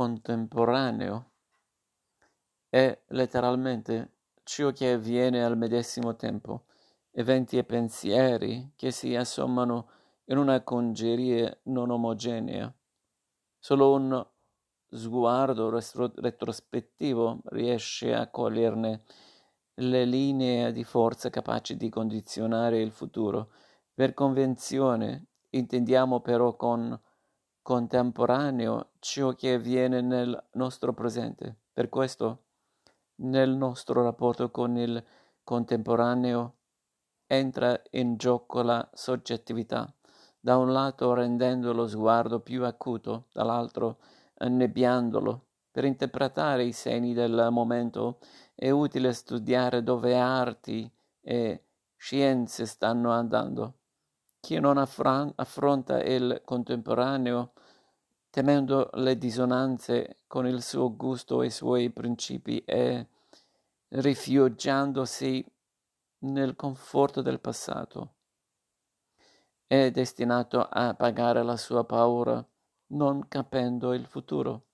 contemporaneo è letteralmente ciò che avviene al medesimo tempo, eventi e pensieri che si assommano in una congerie non omogenea. Solo un sguardo retro- retrospettivo riesce a coglierne le linee di forza capaci di condizionare il futuro. Per convenzione intendiamo però con contemporaneo ciò che avviene nel nostro presente. Per questo, nel nostro rapporto con il contemporaneo entra in gioco la soggettività, da un lato rendendo lo sguardo più acuto, dall'altro annebbiandolo. Per interpretare i segni del momento è utile studiare dove arti e scienze stanno andando. Chi non affronta il contemporaneo temendo le dissonanze con il suo gusto e i suoi principi e rifugiandosi nel conforto del passato. È destinato a pagare la sua paura, non capendo il futuro.